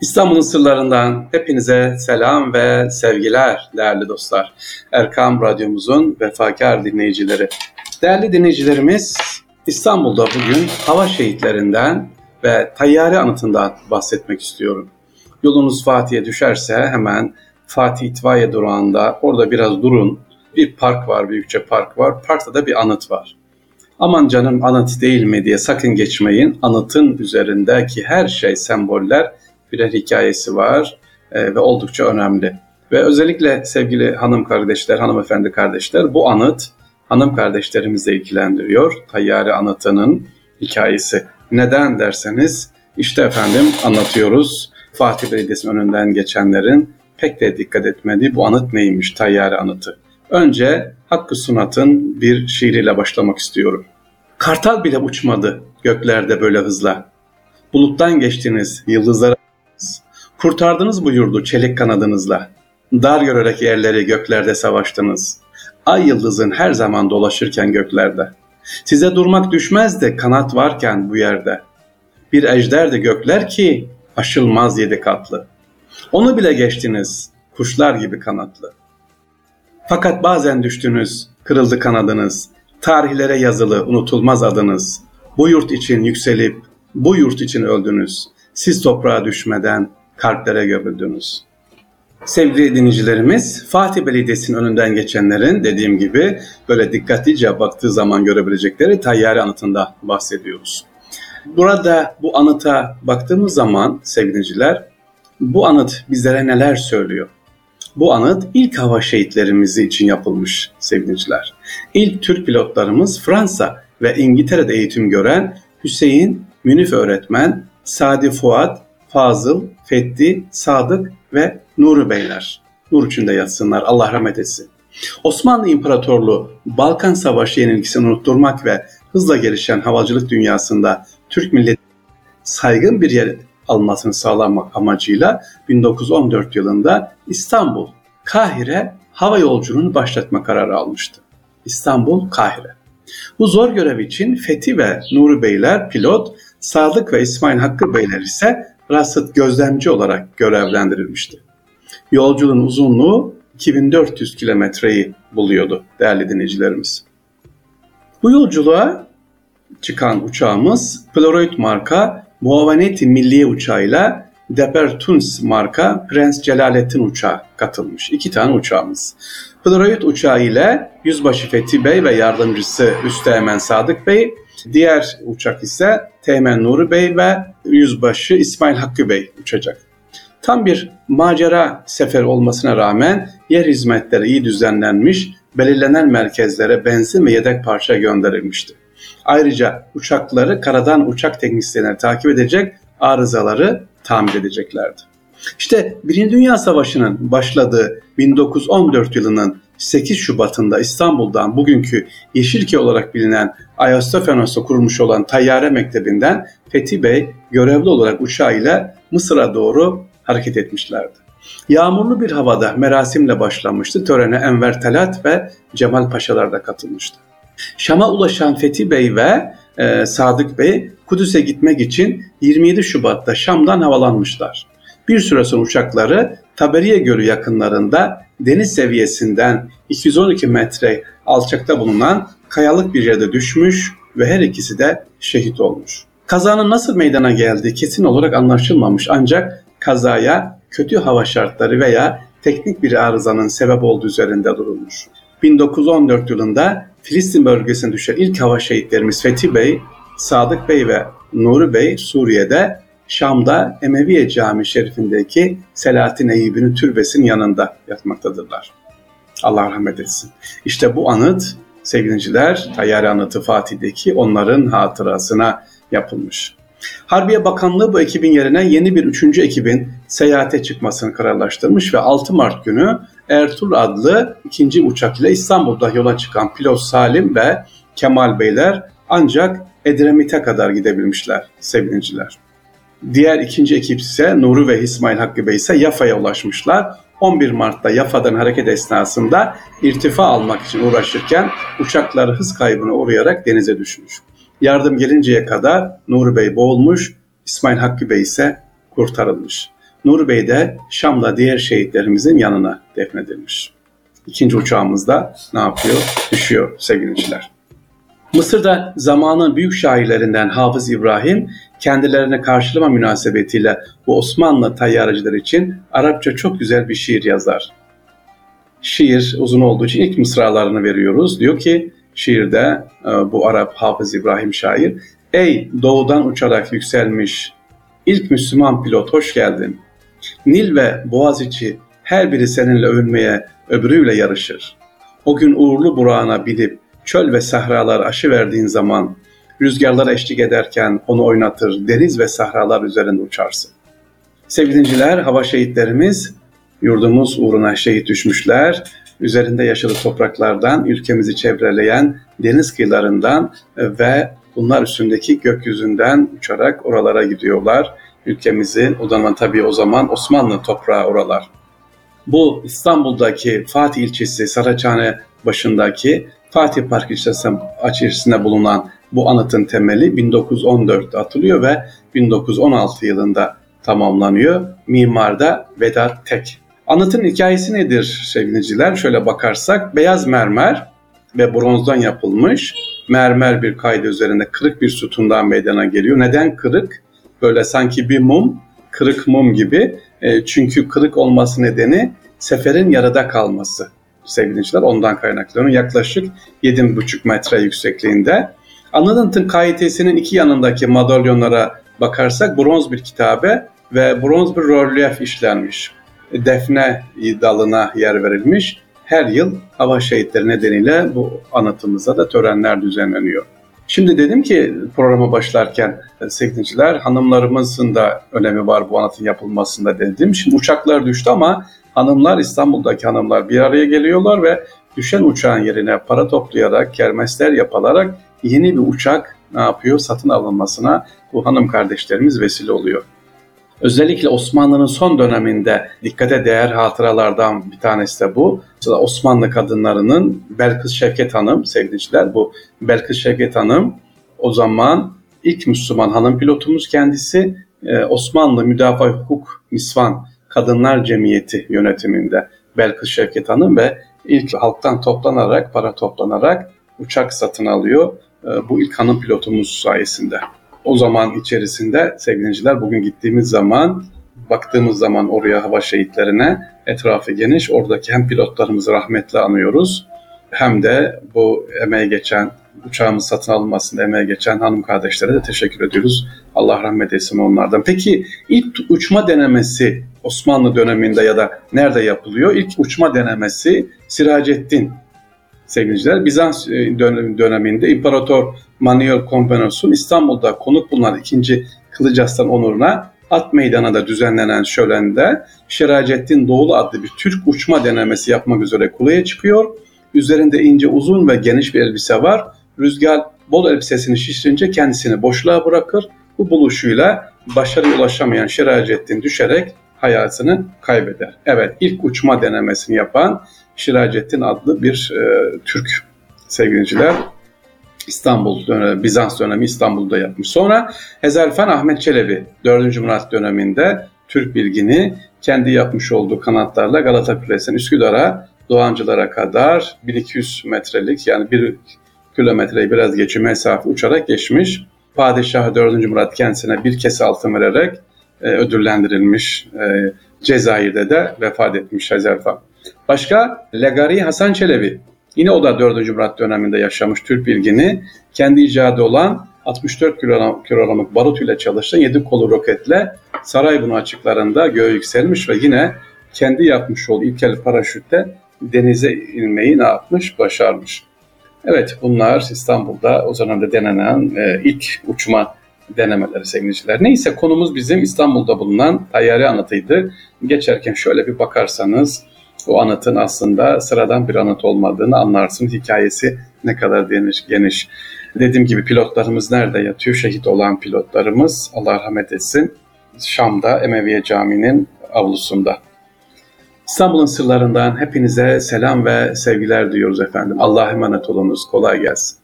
İstanbul'un sırlarından hepinize selam ve sevgiler değerli dostlar. Erkam Radyomuzun vefakar dinleyicileri. Değerli dinleyicilerimiz İstanbul'da bugün hava şehitlerinden ve tayyare anıtından bahsetmek istiyorum. Yolunuz Fatih'e düşerse hemen Fatih İtfaiye durağında orada biraz durun. Bir park var, büyükçe park var. Parkta da bir anıt var. Aman canım anıt değil mi diye sakın geçmeyin. Anıtın üzerindeki her şey semboller birer hikayesi var e, ve oldukça önemli. Ve özellikle sevgili hanım kardeşler, hanımefendi kardeşler bu anıt hanım kardeşlerimizi ilgilendiriyor. Tayyare anıtının hikayesi. Neden derseniz işte efendim anlatıyoruz. Fatih Belediyesi'nin önünden geçenlerin pek de dikkat etmediği bu anıt neymiş Tayyare anıtı. Önce Hakkı Sunat'ın bir şiiriyle başlamak istiyorum. Kartal bile uçmadı göklerde böyle hızla. Buluttan geçtiniz, yıldızlara Kurtardınız bu yurdu çelik kanadınızla. Dar görerek yerleri göklerde savaştınız. Ay yıldızın her zaman dolaşırken göklerde. Size durmak düşmezdi kanat varken bu yerde. Bir ejderdi gökler ki aşılmaz yedi katlı. Onu bile geçtiniz kuşlar gibi kanatlı. Fakat bazen düştünüz, kırıldı kanadınız. Tarihlere yazılı unutulmaz adınız. Bu yurt için yükselip bu yurt için öldünüz. Siz toprağa düşmeden kalplere gömüldünüz. Sevgili dinleyicilerimiz, Fatih Belediyesi'nin önünden geçenlerin dediğim gibi böyle dikkatlice baktığı zaman görebilecekleri tayyare anıtında bahsediyoruz. Burada bu anıta baktığımız zaman sevgiliciler, bu anıt bizlere neler söylüyor? Bu anıt ilk hava şehitlerimizi için yapılmış sevgiliciler. İlk Türk pilotlarımız Fransa ve İngiltere'de eğitim gören Hüseyin Münif öğretmen, Sadi Fuat Fazıl, Fethi, Sadık ve Nuri Beyler. Nur içinde yatsınlar. Allah rahmet etsin. Osmanlı İmparatorluğu Balkan Savaşı yenilgisini unutturmak ve hızla gelişen havacılık dünyasında Türk milleti saygın bir yer almasını sağlamak amacıyla 1914 yılında İstanbul, Kahire hava yolculuğunu başlatma kararı almıştı. İstanbul, Kahire. Bu zor görev için Fethi ve Nuri Beyler pilot, Sadık ve İsmail Hakkı Beyler ise Russell gözlemci olarak görevlendirilmişti. Yolculuğun uzunluğu 2400 kilometreyi buluyordu değerli dinleyicilerimiz. Bu yolculuğa çıkan uçağımız Polaroid marka Muaveneti Milliye uçağıyla Depertuns marka Prens Celalettin uçağı katılmış. İki tane uçağımız. Polaroid uçağı ile Yüzbaşı Fethi Bey ve yardımcısı Üsteğmen Sadık Bey Diğer uçak ise Teğmen Nuri Bey ve Yüzbaşı İsmail Hakkı Bey uçacak. Tam bir macera seferi olmasına rağmen yer hizmetleri iyi düzenlenmiş, belirlenen merkezlere benzin ve yedek parça gönderilmişti. Ayrıca uçakları karadan uçak teknisyenleri takip edecek, arızaları tamir edeceklerdi. İşte Birinci Dünya Savaşı'nın başladığı 1914 yılının 8 Şubat'ında İstanbul'dan bugünkü Yeşilköy olarak bilinen Ayastofyanos'ta kurulmuş olan Tayyare Mektebi'nden Fethi Bey görevli olarak uçağıyla Mısır'a doğru hareket etmişlerdi. Yağmurlu bir havada merasimle başlamıştı. Törene Enver Talat ve Cemal Paşalar da katılmıştı. Şam'a ulaşan Fethi Bey ve e, Sadık Bey Kudüs'e gitmek için 27 Şubat'ta Şam'dan havalanmışlar. Bir süre sonra uçakları Taberiye Gölü yakınlarında deniz seviyesinden 212 metre alçakta bulunan kayalık bir yerde düşmüş ve her ikisi de şehit olmuş. Kazanın nasıl meydana geldiği kesin olarak anlaşılmamış ancak kazaya kötü hava şartları veya teknik bir arızanın sebep olduğu üzerinde durulmuş. 1914 yılında Filistin bölgesine düşen ilk hava şehitlerimiz Fethi Bey, Sadık Bey ve Nuri Bey Suriye'de Şam'da Emeviye Cami Şerifindeki Selahattin Eyyubi'nin türbesinin yanında yatmaktadırlar. Allah rahmet etsin. İşte bu anıt sevgiliciler Tayyare Anıtı Fatih'deki onların hatırasına yapılmış. Harbiye Bakanlığı bu ekibin yerine yeni bir üçüncü ekibin seyahate çıkmasını kararlaştırmış ve 6 Mart günü Ertuğrul adlı ikinci uçak ile İstanbul'da yola çıkan pilot Salim ve Kemal Beyler ancak Edremit'e kadar gidebilmişler sevgiliciler. Diğer ikinci ekip ise Nuri ve İsmail Hakkı Bey ise Yafa'ya ulaşmışlar. 11 Mart'ta Yafa'dan hareket esnasında irtifa almak için uğraşırken uçakları hız kaybına uğrayarak denize düşmüş. Yardım gelinceye kadar Nuri Bey boğulmuş, İsmail Hakkı Bey ise kurtarılmış. Nur Bey de Şam'la diğer şehitlerimizin yanına defnedilmiş. İkinci uçağımız da ne yapıyor? Düşüyor sevgiliciler. Mısır'da zamanın büyük şairlerinden Hafız İbrahim kendilerine karşılama münasebetiyle bu Osmanlı tayyarıcılar için Arapça çok güzel bir şiir yazar. Şiir uzun olduğu için ilk mısralarını veriyoruz. Diyor ki şiirde e, bu Arap Hafız İbrahim şair Ey doğudan uçarak yükselmiş ilk Müslüman pilot hoş geldin. Nil ve Boğaziçi her biri seninle övünmeye öbürüyle yarışır. O gün uğurlu burağına binip çöl ve sahralar aşı verdiğin zaman rüzgarlara eşlik ederken onu oynatır, deniz ve sahralar üzerinde uçarsın. Sevgili dinciler, hava şehitlerimiz yurdumuz uğruna şehit düşmüşler. Üzerinde yaşadığı topraklardan, ülkemizi çevreleyen deniz kıyılarından ve bunlar üstündeki gökyüzünden uçarak oralara gidiyorlar. Ülkemizi, o zaman tabii o zaman Osmanlı toprağı oralar. Bu İstanbul'daki Fatih ilçesi Saraçhane başındaki Fatih Park içerisinde bulunan bu anıtın temeli 1914'te atılıyor ve 1916 yılında tamamlanıyor. Mimar da Vedat Tek. Anıtın hikayesi nedir sevgiliciler? Şöyle bakarsak beyaz mermer ve bronzdan yapılmış mermer bir kaydı üzerinde kırık bir sütundan meydana geliyor. Neden kırık? Böyle sanki bir mum, kırık mum gibi. E, çünkü kırık olması nedeni seferin yarıda kalması sevgili ondan kaynaklanıyor. Yaklaşık 7,5 metre yüksekliğinde. Anıtın kayitesinin iki yanındaki madalyonlara bakarsak bronz bir kitabe ve bronz bir rölyef işlenmiş. Defne dalına yer verilmiş. Her yıl hava şehitleri nedeniyle bu anıtımızda da törenler düzenleniyor. Şimdi dedim ki programa başlarken sevgiliciler hanımlarımızın da önemi var bu anıtın yapılmasında dedim. Şimdi uçaklar düştü ama hanımlar İstanbul'daki hanımlar bir araya geliyorlar ve düşen uçağın yerine para toplayarak, kermesler yapılarak yeni bir uçak ne yapıyor? Satın alınmasına bu hanım kardeşlerimiz vesile oluyor. Özellikle Osmanlı'nın son döneminde dikkate değer hatıralardan bir tanesi de bu. Mesela Osmanlı kadınlarının Belkıs Şevket Hanım, sevgiliciler bu Belkıs Şevket Hanım o zaman ilk Müslüman hanım pilotumuz kendisi. Ee, Osmanlı Müdafaa Hukuk Nisvan Kadınlar Cemiyeti yönetiminde Belkıs Şevket Hanım ve ilk halktan toplanarak, para toplanarak uçak satın alıyor. Ee, bu ilk hanım pilotumuz sayesinde. O zaman içerisinde sevgiliciler bugün gittiğimiz zaman baktığımız zaman oraya hava şehitlerine etrafı geniş. Oradaki hem pilotlarımızı rahmetle anıyoruz hem de bu emeğe geçen uçağımız satın alınmasında emeğe geçen hanım kardeşlere de teşekkür ediyoruz. Allah rahmet etsin onlardan. Peki ilk uçma denemesi Osmanlı döneminde ya da nerede yapılıyor? İlk uçma denemesi Siracettin sevgiliciler. Bizans e, döneminde İmparator Manuel Komnenos'un İstanbul'da konuk bulunan 2. Kılıç onuruna At Meydanı'nda düzenlenen şölende Şeracettin Doğulu adlı bir Türk uçma denemesi yapmak üzere kuleye çıkıyor. Üzerinde ince uzun ve geniş bir elbise var. Rüzgar bol elbisesini şişirince kendisini boşluğa bırakır. Bu buluşuyla başarıya ulaşamayan Şeracettin düşerek hayatını kaybeder. Evet ilk uçma denemesini yapan Şiracettin adlı bir e, Türk sevgiliciler İstanbul dönemi, Bizans dönemi İstanbul'da yapmış. Sonra Hezarfen Ahmet Çelebi 4. Murat döneminde Türk bilgini kendi yapmış olduğu kanatlarla Galata Kulesi'nin Üsküdar'a Doğancılara kadar 1200 metrelik yani bir kilometreyi biraz geçiyor mesafe uçarak geçmiş. Padişah 4. Murat kendisine bir kese altın vererek e, ödüllendirilmiş. E, Cezayir'de de vefat etmiş Hezarfen. Başka Legari Hasan Çelebi. Yine o da 4. Murat döneminde yaşamış Türk bilgini. Kendi icadı olan 64 kilogramlık barut ile çalışan 7 kolu roketle Sarayburnu açıklarında göğe yükselmiş ve yine kendi yapmış olduğu ilkel paraşütle denize inmeyi ne yapmış? Başarmış. Evet bunlar İstanbul'da o dönemde denenen e, ilk uçma denemeleri sevgiliciler. Neyse konumuz bizim İstanbul'da bulunan tayyare anıtıydı. Geçerken şöyle bir bakarsanız o anıtın aslında sıradan bir anıt olmadığını anlarsınız. Hikayesi ne kadar geniş. geniş. Dediğim gibi pilotlarımız nerede yatıyor? Şehit olan pilotlarımız Allah rahmet etsin. Şam'da Emeviye Camii'nin avlusunda. İstanbul'un sırlarından hepinize selam ve sevgiler diyoruz efendim. Allah'a emanet olunuz. Kolay gelsin.